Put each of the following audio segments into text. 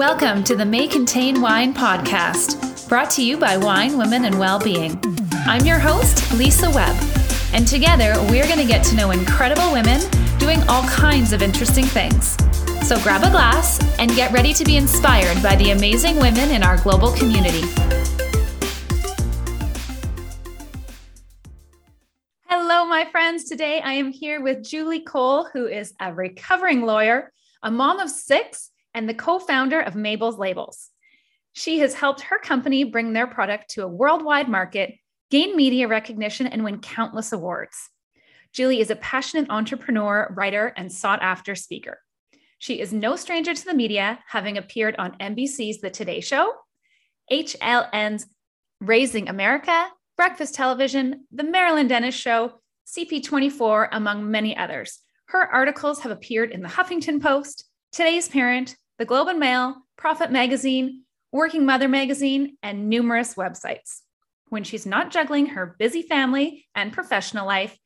Welcome to the May Contain Wine podcast, brought to you by Wine, Women, and Wellbeing. I'm your host, Lisa Webb, and together we're going to get to know incredible women doing all kinds of interesting things. So grab a glass and get ready to be inspired by the amazing women in our global community. Hello, my friends. Today I am here with Julie Cole, who is a recovering lawyer, a mom of six, and the co founder of Mabel's Labels. She has helped her company bring their product to a worldwide market, gain media recognition, and win countless awards. Julie is a passionate entrepreneur, writer, and sought after speaker. She is no stranger to the media, having appeared on NBC's The Today Show, HLN's Raising America, Breakfast Television, The Marilyn Denis Show, CP24, among many others. Her articles have appeared in the Huffington Post, Today's Parent, the Globe and Mail, Profit Magazine, Working Mother Magazine, and numerous websites. When she's not juggling her busy family and professional life,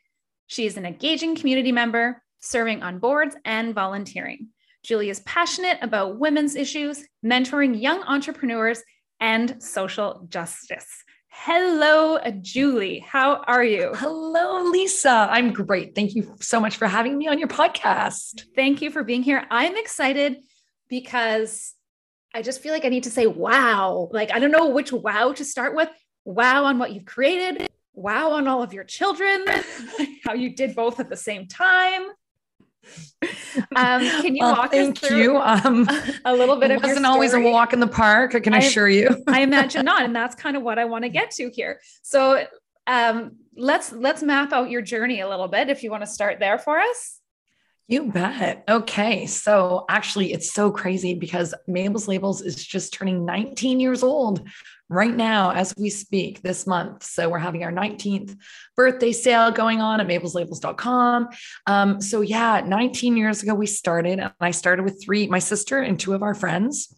she is an engaging community member, serving on boards and volunteering. Julie is passionate about women's issues, mentoring young entrepreneurs, and social justice. Hello, Julie. How are you? Hello, Lisa. I'm great. Thank you so much for having me on your podcast. Thank you for being here. I'm excited because I just feel like I need to say wow. Like, I don't know which wow to start with. Wow on what you've created, wow on all of your children, how you did both at the same time. Um, can you Well, walk thank us through you. Um, a little bit it of wasn't always a walk in the park. I can I- assure you. I imagine not, and that's kind of what I want to get to here. So um, let's let's map out your journey a little bit if you want to start there for us. You bet. Okay. So actually, it's so crazy because Mabel's Labels is just turning 19 years old right now as we speak this month. So we're having our 19th birthday sale going on at mabelslabels.com. Um, so yeah, 19 years ago we started, and I started with three, my sister and two of our friends.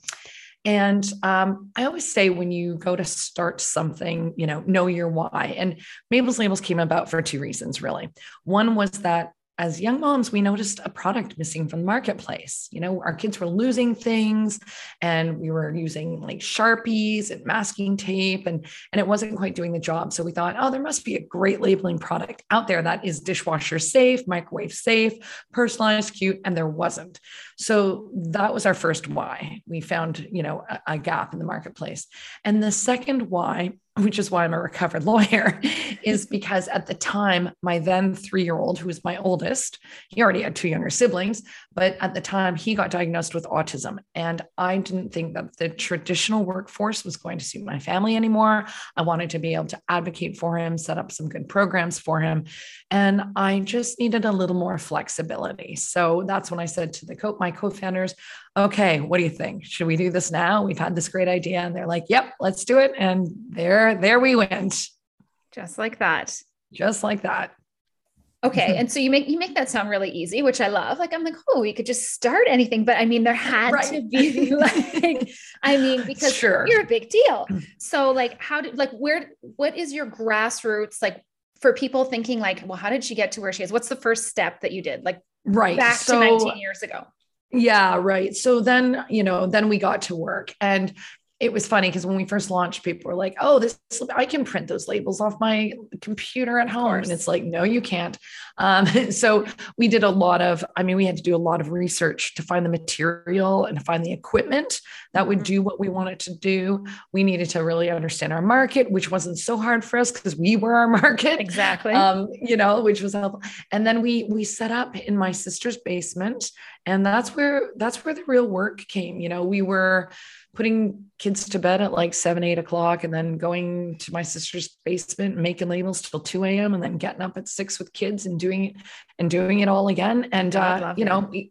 And um, I always say when you go to start something, you know, know your why. And Mabel's Labels came about for two reasons, really. One was that as young moms, we noticed a product missing from the marketplace. You know, our kids were losing things and we were using like Sharpies and masking tape and, and it wasn't quite doing the job. So we thought, oh, there must be a great labeling product out there that is dishwasher safe, microwave safe, personalized, cute, and there wasn't. So that was our first why. We found, you know, a, a gap in the marketplace. And the second why, which is why I'm a recovered lawyer, is because at the time, my then three year old, who was my oldest, he already had two younger siblings, but at the time he got diagnosed with autism. And I didn't think that the traditional workforce was going to suit my family anymore. I wanted to be able to advocate for him, set up some good programs for him. And I just needed a little more flexibility. So that's when I said to the co- my co-founders, okay, what do you think? Should we do this now? We've had this great idea. And they're like, yep, let's do it. And there, there we went. Just like that. Just like that. Okay. And so you make you make that sound really easy, which I love. Like I'm like, oh, we could just start anything. But I mean, there had Right. to be like, I mean, because Sure. you're a big deal. So like how did like where what is your grassroots like for people thinking like, well, how did she get to where she is? What's the first step that you did? Like Right. back so, to 19 years ago. Yeah, right. So then, you know, then we got to work and it was funny because when we first launched, people were like, oh, this, I can print those labels off my computer at home. And it's like, no, you can't. Um, so we did a lot of, I mean, we had to do a lot of research to find the material and find the equipment that would Mhm. do what we wanted to do. We needed to really understand our market, which wasn't so hard for us because we were our market Exactly. um, you know, which was helpful. And then we we set up in my sister's basement, and that's where that's where the real work came. You know, we were putting kids to bed at like seven, eight o'clock, and then going to my sister's basement, making labels till two a.m., and then getting up at six with kids and doing it and doing it all again. And uh, you know, I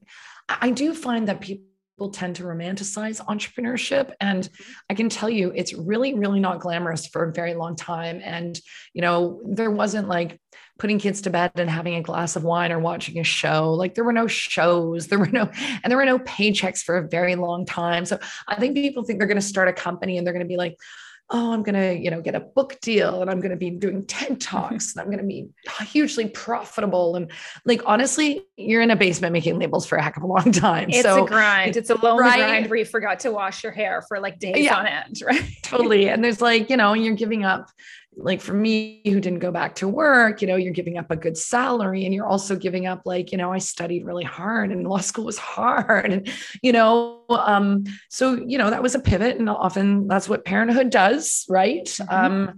I do find that people tend to romanticize entrepreneurship and i can tell you it's really really not glamorous for a very long time and you know there wasn't like putting kids to bed and having a glass of wine or watching a show like there were no shows there were no and there were no paychecks for a very long time so i think people think they're going to start a company and they're going to be like oh, I'm going to, you know, get a book deal and I'm going to be doing TED Talks and I'm going to be hugely profitable. And like, honestly, you're in a basement making labels for a heck of a long time. It's so, a grind. It's a lonely right? grind where you forgot to wash your hair for like days yeah, on end, right? totally. And there's like, you know, you're giving up like for me who didn't go back to work you know you're giving up a good salary and you're also giving up like you know i studied really hard and law school was hard and you know um so you know that was a pivot and often that's what parenthood does right mm-hmm. um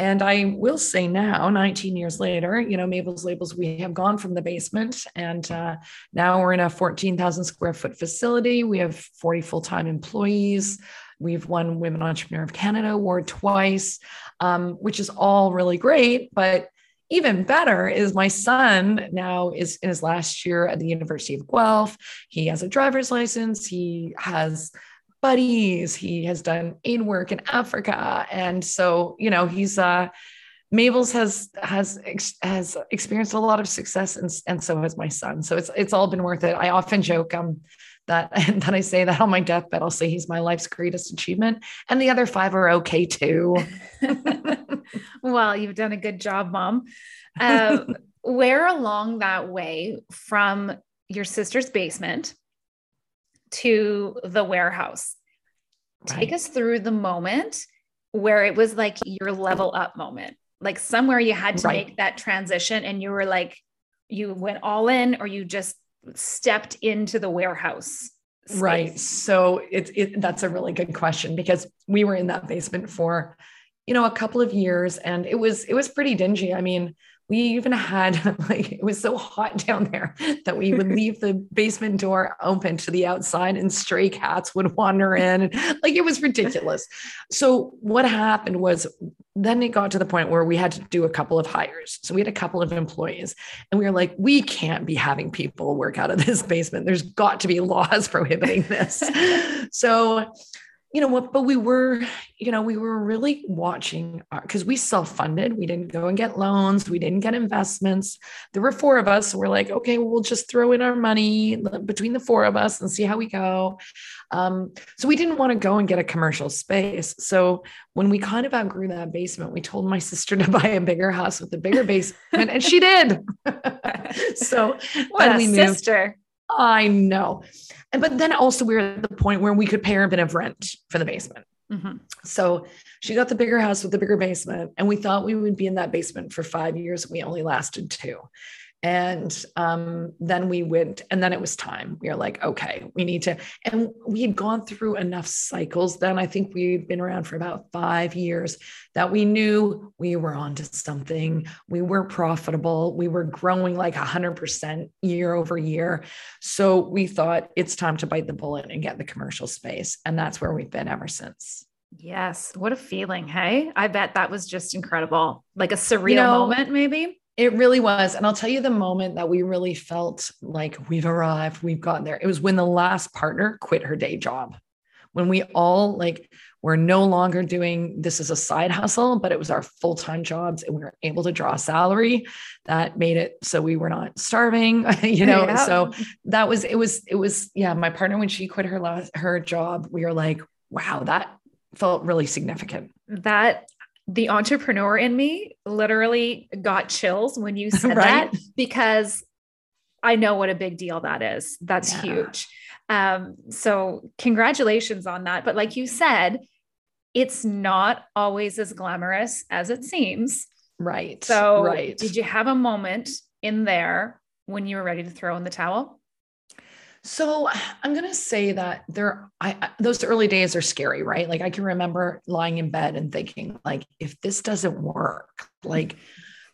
and I will say now, 19 years later, you know, Mabel's Labels, we have gone from the basement and uh, now we're in a 14,000 square foot facility. We have 40 full time employees. We've won Women Entrepreneur of Canada award twice, um, which is all really great. But even better is my son now is in his last year at the University of Guelph. He has a driver's license. He has buddies. He has done aid work in Africa, and so you know he's uh, Mabel's has has has experienced a lot of success, and and so has my son. So it's it's all been worth it. I often joke um that and then I say that on my deathbed, I'll say he's my life's greatest achievement. And the other five are okay too. well, you've done a good job, mom. Uh, where along that way from your sister's basement to the warehouse? Right. Take us through the moment where it was like your level up moment, like somewhere you had to right. make that transition and you were like, you went all in or you just stepped into the warehouse space? right so it's it, that's a really good question because we were in that basement for you know a couple of years and it was it was pretty dingy i mean we even had like it was so hot down there that we would leave the basement door open to the outside and stray cats would wander in. Like it was ridiculous. So what happened was then it got to the point where we had to do a couple of hires. So we had a couple of employees and we were like we can't be having people work out of this basement. There's got to be laws prohibiting this. So you know what but we were you know we were really watching because we self-funded. We didn't go and get loans. We didn't get investments. There were four of us. We're like okay well, we'll just throw in our money between the four of us and see how we go. Um, so we didn't want to go and get a commercial space. So when we kind of outgrew that basement we told my sister to buy a bigger house with a bigger basement and she did. So what a we sister. moved, I know. And, but then also we were at the point where we could pay her a bit of rent for the basement. Mm-hmm. So she got the bigger house with the bigger basement. And we thought we would be in that basement for five years. We only lasted two. And um, then we went, and then it was time. We were like, okay, we need to. And we had gone through enough cycles then. I think we'd been around for about five years that we knew we were onto something. We were profitable. We were growing like 100% year over year. So we thought it's time to bite the bullet and get the commercial space. And that's where we've been ever since. Yes. What a feeling. Hey, I bet that was just incredible. Like a surreal you know, moment, maybe. It really was. And I'll tell you the moment that we really felt like we've arrived, we've gotten there. It was when the last partner quit her day job. When we all like were no longer doing this as a side hustle, but it was our full-time jobs and we were able to draw a salary that made it so we were not starving, you know. Yeah. So that was it was it was yeah, my partner when she quit her last her job, we were like, wow, that felt really significant. That the entrepreneur in me literally got chills when you said right? that because I know what a big deal that is. That's yeah. huge. Um, so congratulations on that. But like you said, it's not always as glamorous as it seems. Right. So right. did you have a moment in there when you were ready to throw in the towel? So I'm going to say that there, I, I, those early days are scary, right? Like I can remember lying in bed and thinking, like, if this doesn't work, like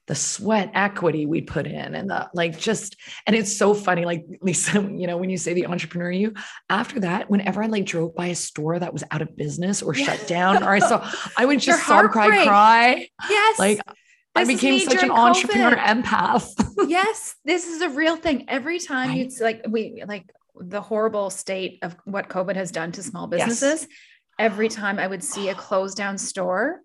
the sweat equity we put in and the like, just, and it's so funny. Like Lisa, you know, when you say the entrepreneur you, after that, whenever I like drove by a store that was out of business or shut down, or I saw, I would just sob, cry, cry. Yes. Like I became such an COVID. entrepreneur empath. yes, this is a real thing. Every time right. it's like we like the horrible state of what COVID has done to small businesses. Yes. Every time I would see a closed down store,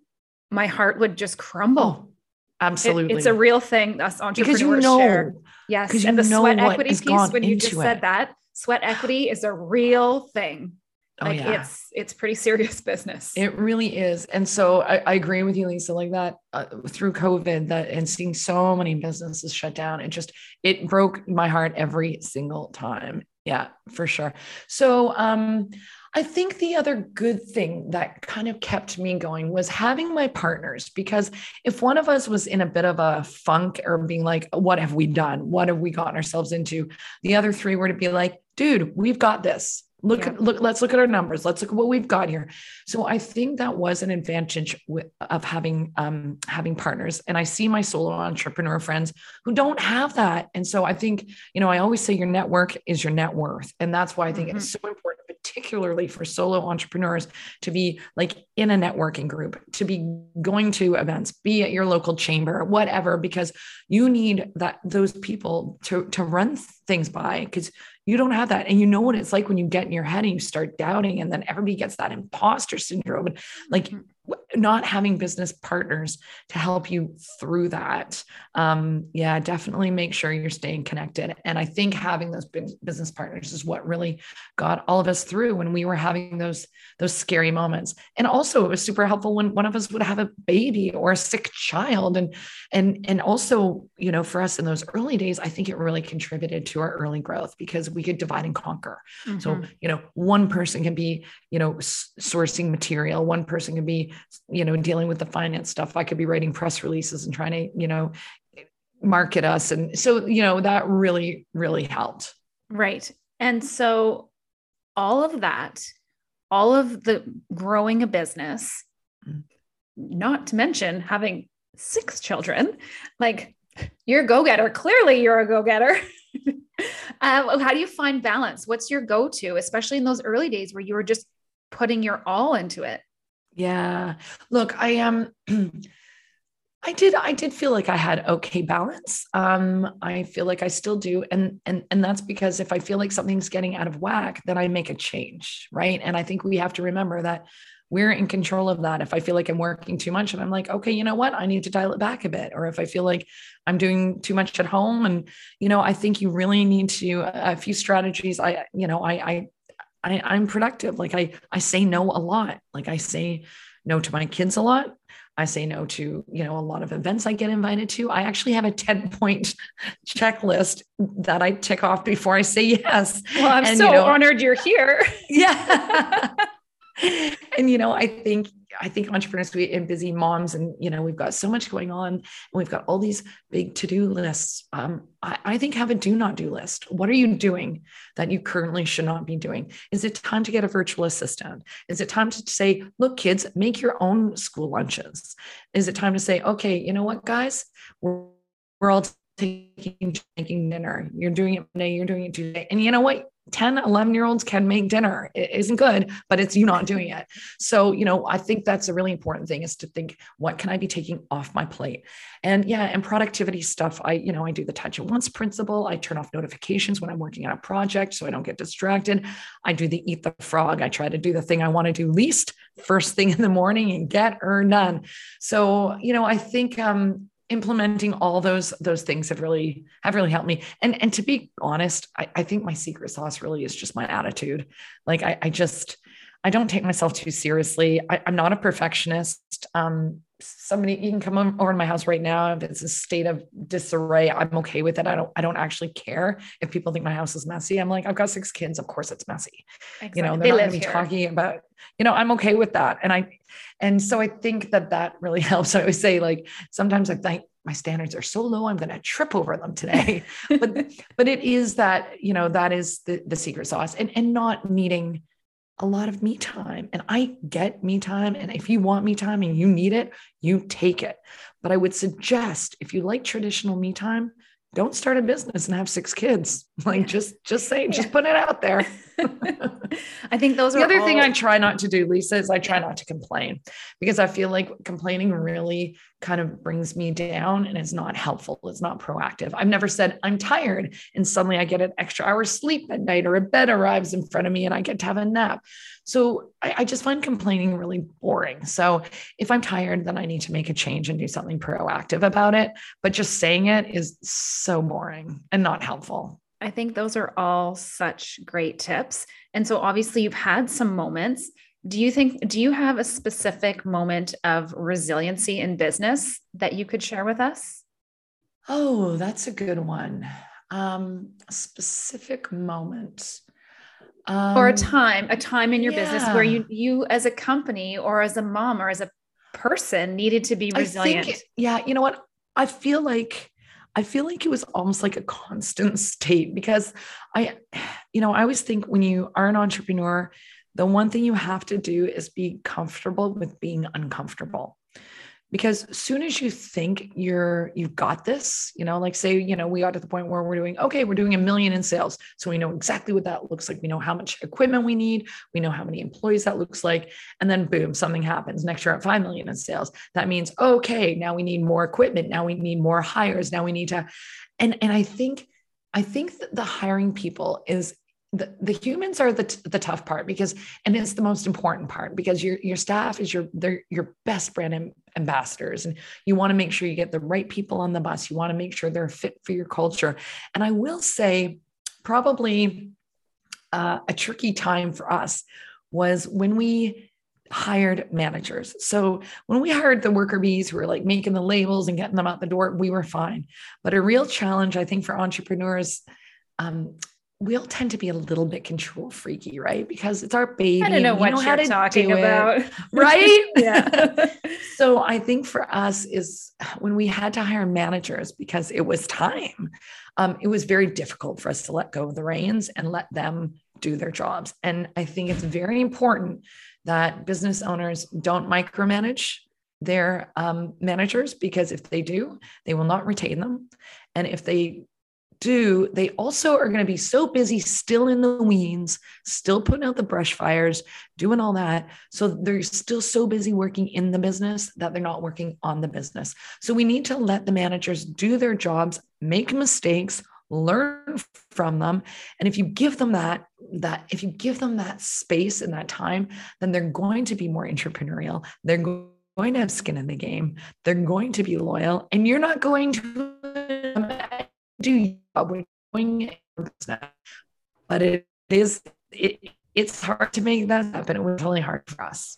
my heart would just crumble. Oh, absolutely. It, it's a real thing us entrepreneurs because you know, share. Yes. And the sweat equity piece, when you just said that, sweat equity is a real thing. Oh, like yeah. it's it's pretty serious business. It really is. And so I, I agree with you, Lisa, like that uh, through COVID that and seeing so many businesses shut down, it just it broke my heart every single time. Yeah, for sure. So um I think the other good thing that kind of kept me going was having my partners because if one of us was in a bit of a funk or being like, what have we done? What have we gotten ourselves into? The other three were to be like, dude, we've got this. Look, yeah. look, let's look at our numbers. Let's look at what we've got here. So I think that was an advantage of having um, having partners. And I see my solo entrepreneur friends who don't have that. And so I think, you know, I always say your network is your net worth. And that's why I think mm-hmm. it's so important, particularly for solo entrepreneurs, to be like in a networking group, to be going to events, be at your local chamber, whatever, because you need that those people to to run things by because you don't have that. And you know what it's like when you get in your head and you start doubting, and then everybody gets that imposter syndrome. And like mm-hmm not having business partners to help you through that. Um, yeah definitely make sure you're staying connected. And i think having those business partners is what really got all of us through when we were having those those scary moments. And also it was super helpful when one of us would have a baby or a sick child. And and and also you know for us in those early days i think it really contributed to our early growth because we could divide and conquer. Mm-hmm. so you know one person can be you know sourcing material. One person can be you know, dealing with the finance stuff. I could be writing press releases and trying to, you know, market us. And so, you know, that really, really helped. Right. And so all of that, all of the growing a business, not to mention having six children, like you're a go-getter. Clearly you're a go-getter. uh, how do you find balance? What's your go-to, especially in those early days where you were just putting your all into it? Yeah. Look, I am um, I did I did feel like I had okay balance. Um I feel like I still do and and and that's because if I feel like something's getting out of whack, then I make a change, right? And I think we have to remember that we're in control of that. If I feel like I'm working too much and I'm like, okay, you know what? I need to dial it back a bit. Or if I feel like I'm doing too much at home and, you know, I think you really need to, a few strategies. I, you know, I, I I, I'm productive. Like I, I say no a lot. Like I say no to my kids a lot. I say no to, you know, a lot of events I get invited to. I actually have a 10 point checklist that I tick off before I say yes. Well, I'm and, so you know, honored you're here. Yeah. and you know, I think I think entrepreneurs we and busy moms, and you know, we've got so much going on, and we've got all these big to-do lists. Um, I, I think have a do not do list. What are you doing that you currently should not be doing? Is it time to get a virtual assistant? Is it time to say, look, kids, make your own school lunches? Is it time to say, okay, you know what, guys, we're, we're all taking making dinner. You're doing it Monday, you're doing it Tuesday. And you know what? 10, 11 year olds can make dinner. It isn't good, but it's you not doing it. So, you know, I think that's a really important thing is to think, what can I be taking off my plate? And yeah, and productivity stuff. I, you know, I do the touch at once principle. I turn off notifications when I'm working on a project so I don't get distracted. I do the eat the frog. I try to do the thing I want to do least first thing in the morning and get her done. So, you know, I think um, implementing all those those things have really have really helped me. And and to be honest i, I think my secret sauce really is just my attitude. Like i, I just i don't take myself too seriously. I, am not a perfectionist. Um somebody you can come over to my house right now. If it's a state of disarray i'm okay with it. I don't i don't actually care if people think my house is messy. I'm like i've got six kids. Of course it's messy. Exactly. you know they're they not going to be talking about you know i'm okay with that. And i and so i think that that really helps. I always say like sometimes i think my standards are so low i'm going to trip over them today. But but it is that you know that is the the secret sauce. And and not needing a lot of me time. And I get me time. And if you want me time and you need it, you take it. But I would suggest if you like traditional me time, don't start a business and have six kids. Like just just say, yeah. just put it out there. I think those are the other all... thing I try not to do, Lisa, is I try not to complain because I feel like complaining really kind of brings me down and it's not helpful. It's not proactive. I've never said I'm tired and suddenly I get an extra hour sleep at night or a bed arrives in front of me and I get to have a nap. So I, I just find complaining really boring. So if I'm tired, then I need to make a change and do something proactive about it. But just saying it is so boring and not helpful. I think those are all such great tips. And so obviously you've had some moments. Do you think do you have a specific moment of resiliency in business that you could share with us? Oh, that's a good one. Um, a specific moment. Um, or a um, time, a time in your yeah. business where you you as a company or as a mom or as a person needed to be resilient. Think, yeah, you know what? I feel like I feel like it was almost like a constant state because I, you know, I always think when you are an entrepreneur, the one thing you have to do is be comfortable with being uncomfortable because as soon as you think you're you've got this you know like say you know we got to the point where we're doing okay we're doing a million in sales. So we know exactly what that looks like. We know how much equipment we need. We know how many employees that looks like. And then boom something happens. Next year at 5 million in sales. That means okay now we need more equipment. Now we need more hires. Now we need to and and i think I think that the hiring people is the, the humans are the, the tough part because and it's the most important part because your your staff is your they're your best brand ambassadors and you want to make sure you get the right people on the bus you want to make sure they're fit for your culture and i will say probably uh, a tricky time for us was when we hired managers. So when we hired the worker bees who were like making the labels and getting them out the door, we were fine. But a real challenge, I think, for entrepreneurs um, we all tend to be a little bit control freaky, right? Because it's our baby. I don't know what know you're talking about. right? yeah. so I think for us is when we had to hire managers because it was time, um, it was very difficult for us to let go of the reins and let them do their jobs. And I think it's very important that business owners don't micromanage their um, managers because if they do, they will not retain them. And if they do, they also are going to be so busy still in the weeds, still putting out the brush fires, doing all that. So they're still so busy working in the business that they're not working on the business. So we need to let the managers do their jobs, make mistakes, learn from them and if you give them that that if you give them that space and that time then they're going to be more entrepreneurial they're going to have skin in the game they're going to be loyal and you're not going to do we're doing it, but it is it, it's hard to make that happen. It was really hard for us.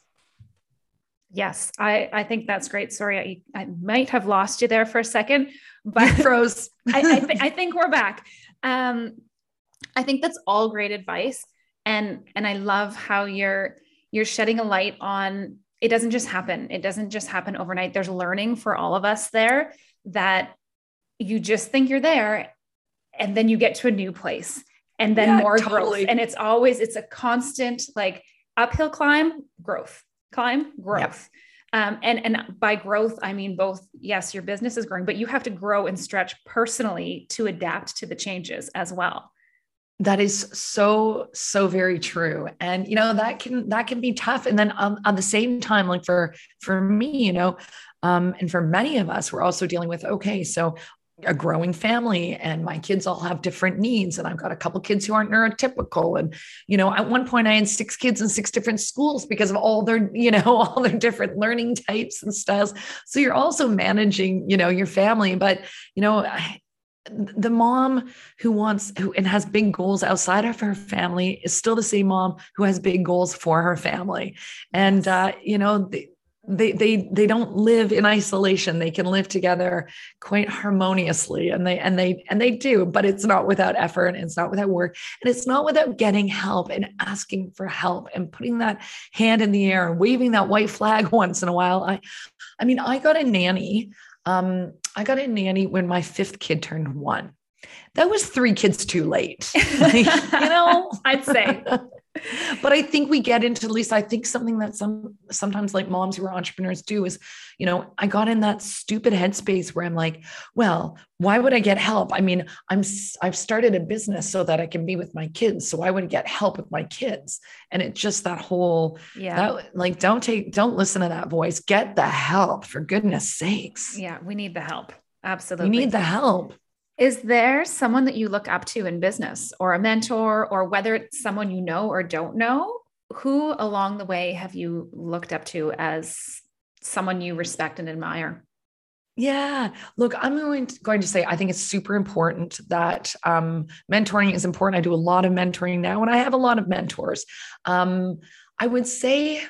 Yes, I, I think that's great. Sorry, I, I might have lost you there for a second, but froze. I, I, th- I think we're back. Um, I think that's all great advice, and and I love how you're you're shedding a light on. It doesn't just happen. It doesn't just happen overnight. There's learning for all of us there that you just think you're there and then you get to a new place and then yeah, more totally. growth and it's always it's a constant like uphill climb growth. Climb growth. Yep. um, and and by growth i mean both yes your business is growing but you have to grow and stretch personally to adapt to the changes as well. That is so so very true. And you know that can that can be tough. And then on, on the same time like for for me you know um, and for many of us, we're also dealing with okay, so a growing family and my kids all have different needs and i've got a couple kids who aren't neurotypical and you know at one point i had six kids in six different schools because of all their you know all their different learning types and styles. So you're also managing you know your family but you know the mom who wants who and has big goals outside of her family is still the same mom who has big goals for her family. And uh, you know the, they they they don't live in isolation. They can live together quite harmoniously and they and they and they do but it's not without effort and it's not without work and it's not without getting help and asking for help and putting that hand in the air and waving that white flag once in a while. I i mean i got a nanny um i got a nanny when my fifth kid turned one. That was three kids too late. You know? I'd say but I think we get into at least I think something that some sometimes like moms who are entrepreneurs do is, you know, I got in that stupid headspace where I'm like, well, why would I get help? I mean, I'm I've started a business so that I can be with my kids, so I would get help with my kids. And it's just that whole yeah, that, like don't take don't listen to that voice. Get the help for goodness sakes. Yeah, we need the help. Absolutely. We need the help. Is there someone that you look up to in business or a mentor, or whether it's someone you know or don't know? Who along the way have you looked up to as someone you respect and admire? Yeah. Look, I'm going to, going to say I think it's super important that um, mentoring is important. I do a lot of mentoring now, and I have a lot of mentors. Um, I would say,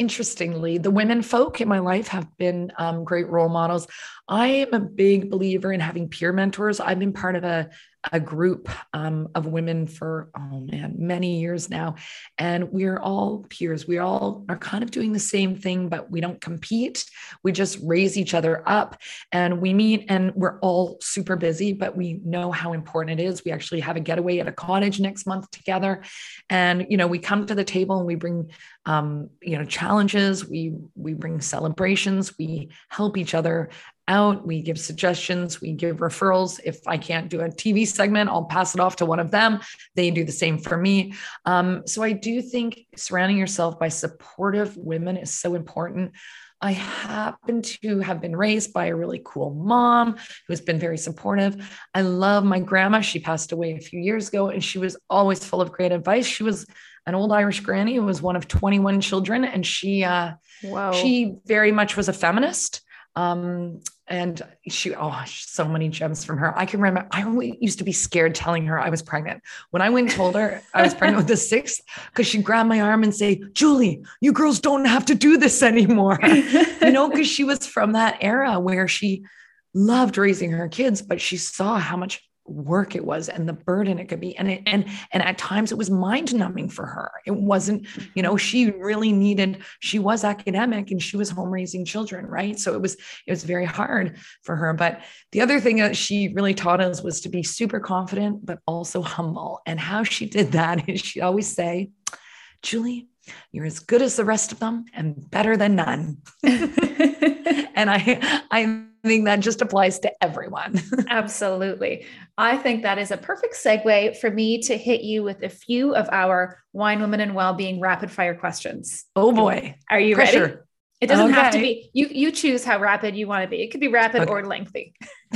interestingly, the women folk in my life have been um, great role models. I am a big believer in having peer mentors. I've been part of a a group um, of women for oh man many years now. And we're all peers. We all are kind of doing the same thing but we don't compete. We just raise each other up and we meet and we're all super busy but we know how important it is. We actually have a getaway at a cottage next month together. And you know we come to the table and we bring um, you know challenges we we bring celebrations we help each other out. We give suggestions, we give referrals. If I can't do a TV segment, I'll pass it off to one of them. They do the same for me. Um, so I do think surrounding yourself by supportive women is so important. I happen to have been raised by a really cool mom who's been very supportive. I love my grandma. She passed away a few years ago and she was always full of great advice. She was an old Irish granny who was one of 21 children and she uh, she very much was a feminist. Um, and she, oh, so many gems from her. I can remember, I used to be scared telling her I was pregnant. When I went and told her I was pregnant with the sixth, because she'd grab my arm and say, Julie, you girls don't have to do this anymore. you know, because she was from that era where she loved raising her kids, but she saw how much work it was and the burden it could be. And it, and and at times it was mind numbing for her. It wasn't you know mm-hmm. she really needed she was academic and she was home raising children right? So it was it was very hard for her. But the other thing that she really taught us was to be super confident but also humble. And how she did that is she always say julie you're as good as the rest of them and better than none and i i think that just applies to everyone. Absolutely. I think that is a perfect segue for me to hit you with a few of our wine, women, and well-being rapid fire questions. Oh boy. Are you Pressure. ready? It doesn't okay. have to be, you, you choose how rapid you want to be. It could be rapid okay. or lengthy.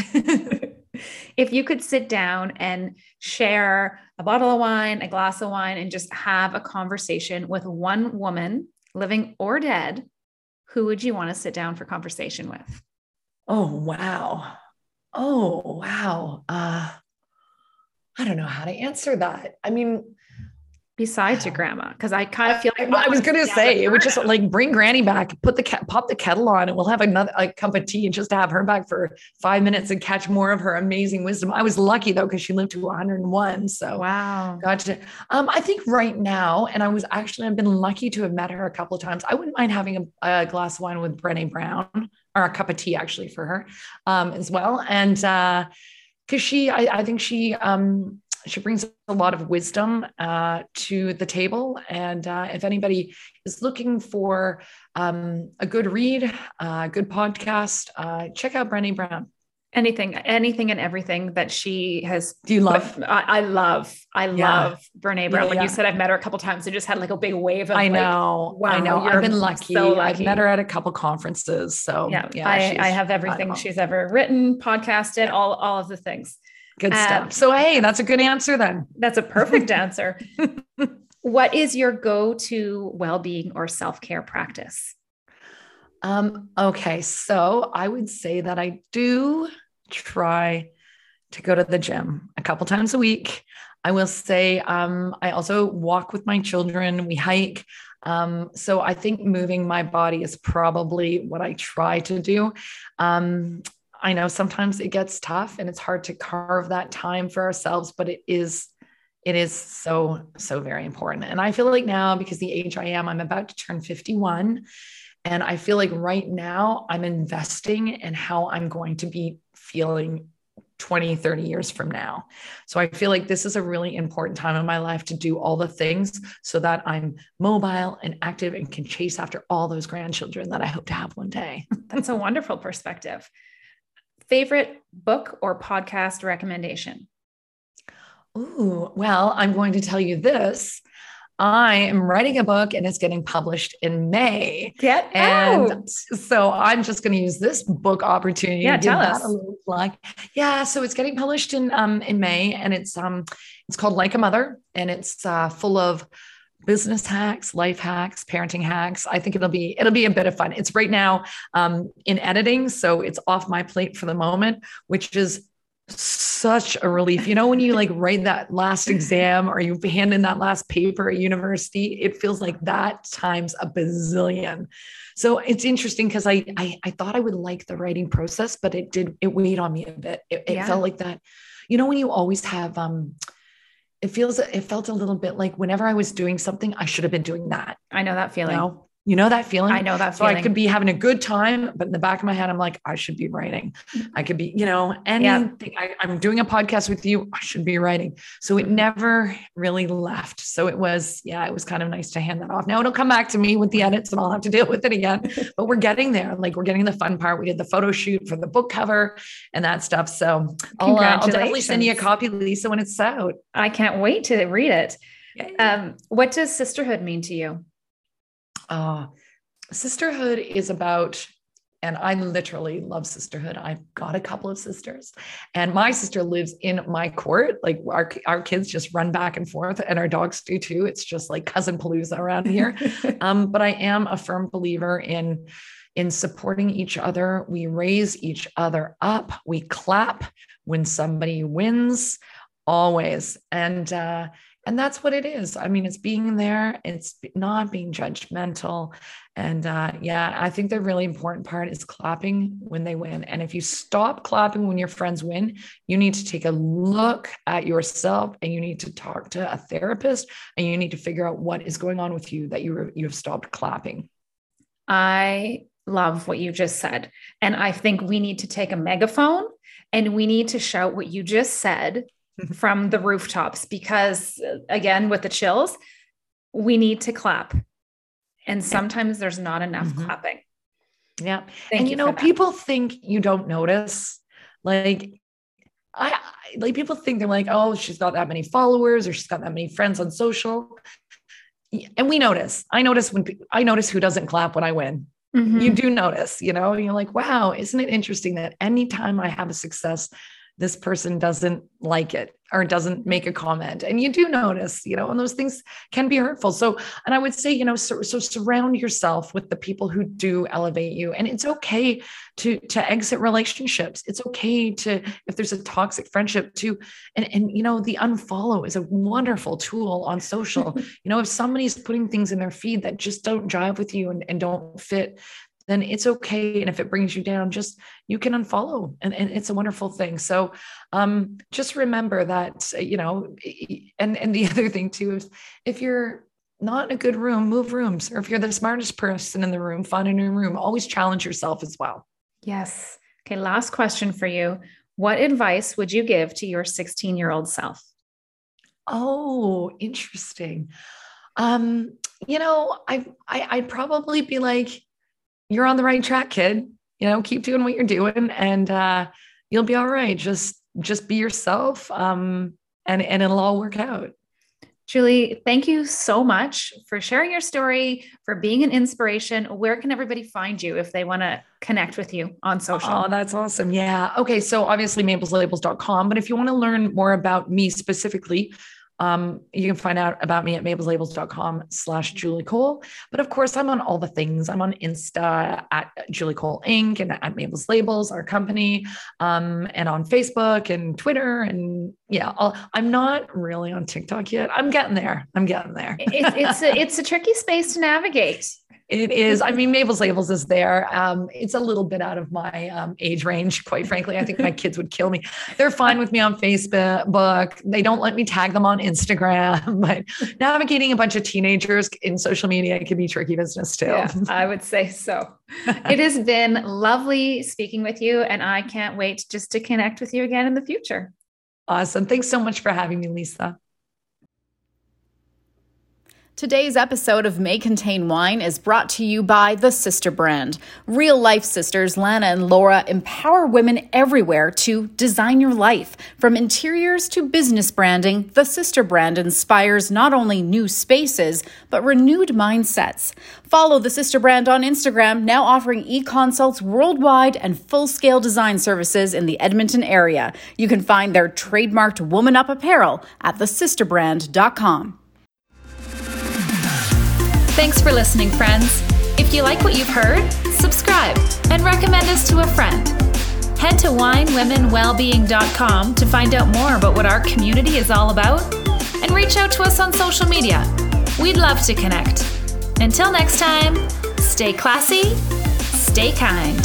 if you could sit down and share a bottle of wine, a glass of wine, and just have a conversation with one woman, living or dead, who would you want to sit down for conversation with? Oh, wow. Oh, wow. Uh, I don't know how to answer that. I mean, besides your grandma because i kind of feel like i, I was gonna say it would just like bring granny back put the pop the kettle on and we'll have another a cup of tea and just have her back for five minutes and catch more of her amazing wisdom. I was lucky though because she lived to 101 so wow. gotcha um i think right now and i was actually i've been lucky to have met her a couple of times. I wouldn't mind having a, a glass of wine with Brené Brown or a cup of tea actually for her um, as well. And uh, because she, I, I, think she, um, she brings a lot of wisdom uh, to the table. And uh, if anybody is looking for um, a good read, a uh, good podcast, uh, check out Brené Brown anything anything and everything that she has do you love i, I love i yeah. love Brené Brown yeah, like yeah. you said i've met her a couple times I just had like a big wave of i know like, wow, i know i've been lucky. So lucky. i've met her at a couple conferences so yeah, yeah I, I have everything she's ever written podcasted all all of the things good um, stuff so hey that's a good answer then that's a perfect answer what is your go-to well-being or self-care practice um, okay, so I would say that I do try to go to the gym a couple times a week. I will say um, I also walk with my children, we hike. Um, so I think moving my body is probably what I try to do. Um, I know sometimes it gets tough and it's hard to carve that time for ourselves, but it is it is so so very important. And I feel like now because the age I am, I'm about to turn 51 and I feel like right now I'm investing in how I'm going to be feeling 20, 30 years from now. So I feel like this is a really important time in my life to do all the things so that I'm mobile and active and can chase after all those grandchildren that I hope to have one day. That's a wonderful perspective. Favorite book or podcast recommendation? Ooh, well, I'm going to tell you this. I am writing a book and it's getting published in May. Get and out. so I'm just going to use this book opportunity. Yeah, tell us. Like, yeah, so it's getting published in um in May and it's um it's called Like a Mother and it's uh, full of business hacks, life hacks, parenting hacks. I think it'll be it'll be a bit of fun. It's right now um, in editing, so it's off my plate for the moment, which is such a relief. You know, when you like write that last exam or you hand in that last paper at university, it feels like that times a bazillion. So it's interesting because I, I, I thought I would like the writing process, but it did it weighed on me a bit. It, it yeah. felt like that. You know, when you always have um it feels it felt a little bit like whenever I was doing something, I should have been doing that. I know that feeling. You know? You know that feeling? I know that so feeling. I could be having a good time, but in the back of my head, I'm like, I should be writing. I could be, you know, anything. Yeah. I, am doing a podcast with you. I should be writing. So it never really left. So it was, yeah, it was kind of nice to hand that off. Now it'll come back to me with the edits and I'll have to deal with it again. but we're getting there. Like we're getting the fun part. We did the photo shoot for the book cover and that stuff. So I'll, uh, I'll definitely send you a copy, Lisa, when it's out. I can't wait to read it. Um, what does sisterhood mean to you? Oh, sisterhood is about and I literally love sisterhood. I've got a couple of sisters, and my sister lives in my court. Like our, our kids just run back and forth, and our dogs do too. It's just like cousin palooza around here. um, but I am a firm believer in in supporting each other. We raise each other up. We clap when somebody wins, always. And uh, and that's what it is. I mean it's being there it's not being judgmental and uh, yeah i think the really important part is clapping when they win. And if you stop clapping when your friends win you need to take a look at yourself and you need to talk to a therapist and you need to figure out what is going on with you that you you have stopped clapping. I love what you just said and i think we need to take a megaphone and we need to shout what you just said from the rooftops because again with the chills we need to clap. And sometimes there's not enough mm-hmm. clapping. Yeah. Thank and you, you know people think you don't notice. Like I like people think they're like oh she's got that many followers or she's got that many friends on social. And we notice. I notice when i notice who doesn't clap when i win. Mm-hmm. you do notice you know? You're like wow isn't it interesting that anytime i have a success this person doesn't like it or doesn't make a comment. And you do notice you know and those things can be hurtful. So and i would say you know so, so surround yourself with the people who do elevate you. And it's okay to to exit relationships. It's okay to if there's a toxic friendship to and and you know the unfollow is a wonderful tool on social. You know if somebody's putting things in their feed that just don't jive with you and, and don't fit then it's okay. And if it brings you down, just you can unfollow and, and it's a wonderful thing. So um, just remember that, you know, and, and the other thing too is if you're not in a good room, move rooms. Or if you're the smartest person in the room, find a new room. Always challenge yourself as well. Yes. Okay. Last question for you. What advice would you give to your 16 year old self? Oh, interesting. Um, you know, I, I I'd probably be like, you're on the right track, kid. You know, keep doing what you're doing and uh, you'll be all right. Just just be yourself. Um, and, and it'll all work out. Julie, thank you so much for sharing your story, for being an inspiration. Where can everybody find you if they want to connect with you on social? Oh, that's awesome. Yeah. Okay. So obviously mabelslabels.com, but if you want to learn more about me specifically, um, you can find out about me at mabelslabels.com slash Julie Cole. But of course, I'm on all the things. I'm on Insta at Julie Cole Inc. and at Mabel's Labels, our company, um, and on Facebook and Twitter. And yeah, i am not really on TikTok yet. I'm getting there. I'm getting there. it's, it's, a, it's a tricky space to navigate. It is. I mean, Mabel's Labels is there. Um, it's a little bit out of my um, age range, quite frankly. I think my kids would kill me. They're fine with me on Facebook. They don't let me tag them on Instagram. But navigating a bunch of teenagers in social media can be tricky business too. Yeah, I would say so. it has been lovely speaking with you, and I can't wait just to connect with you again in the future. Awesome. Thanks so much for having me, Lisa. Today's episode of May Contain Wine is brought to you by the Sister Brand. Real life sisters Lana and Laura empower women everywhere to design your life. From interiors to business branding, the Sister Brand inspires not only new spaces, but renewed mindsets. Follow the Sister Brand on Instagram, now offering e consults worldwide and full scale design services in the Edmonton area. You can find their trademarked Woman Up apparel at thesisterbrand.com. Thanks for listening, friends. If you like what you've heard, subscribe and recommend us to a friend. Head to winewomenwellbeing.com to find out more about what our community is all about and reach out to us on social media. We'd love to connect. Until next time, stay classy, stay kind.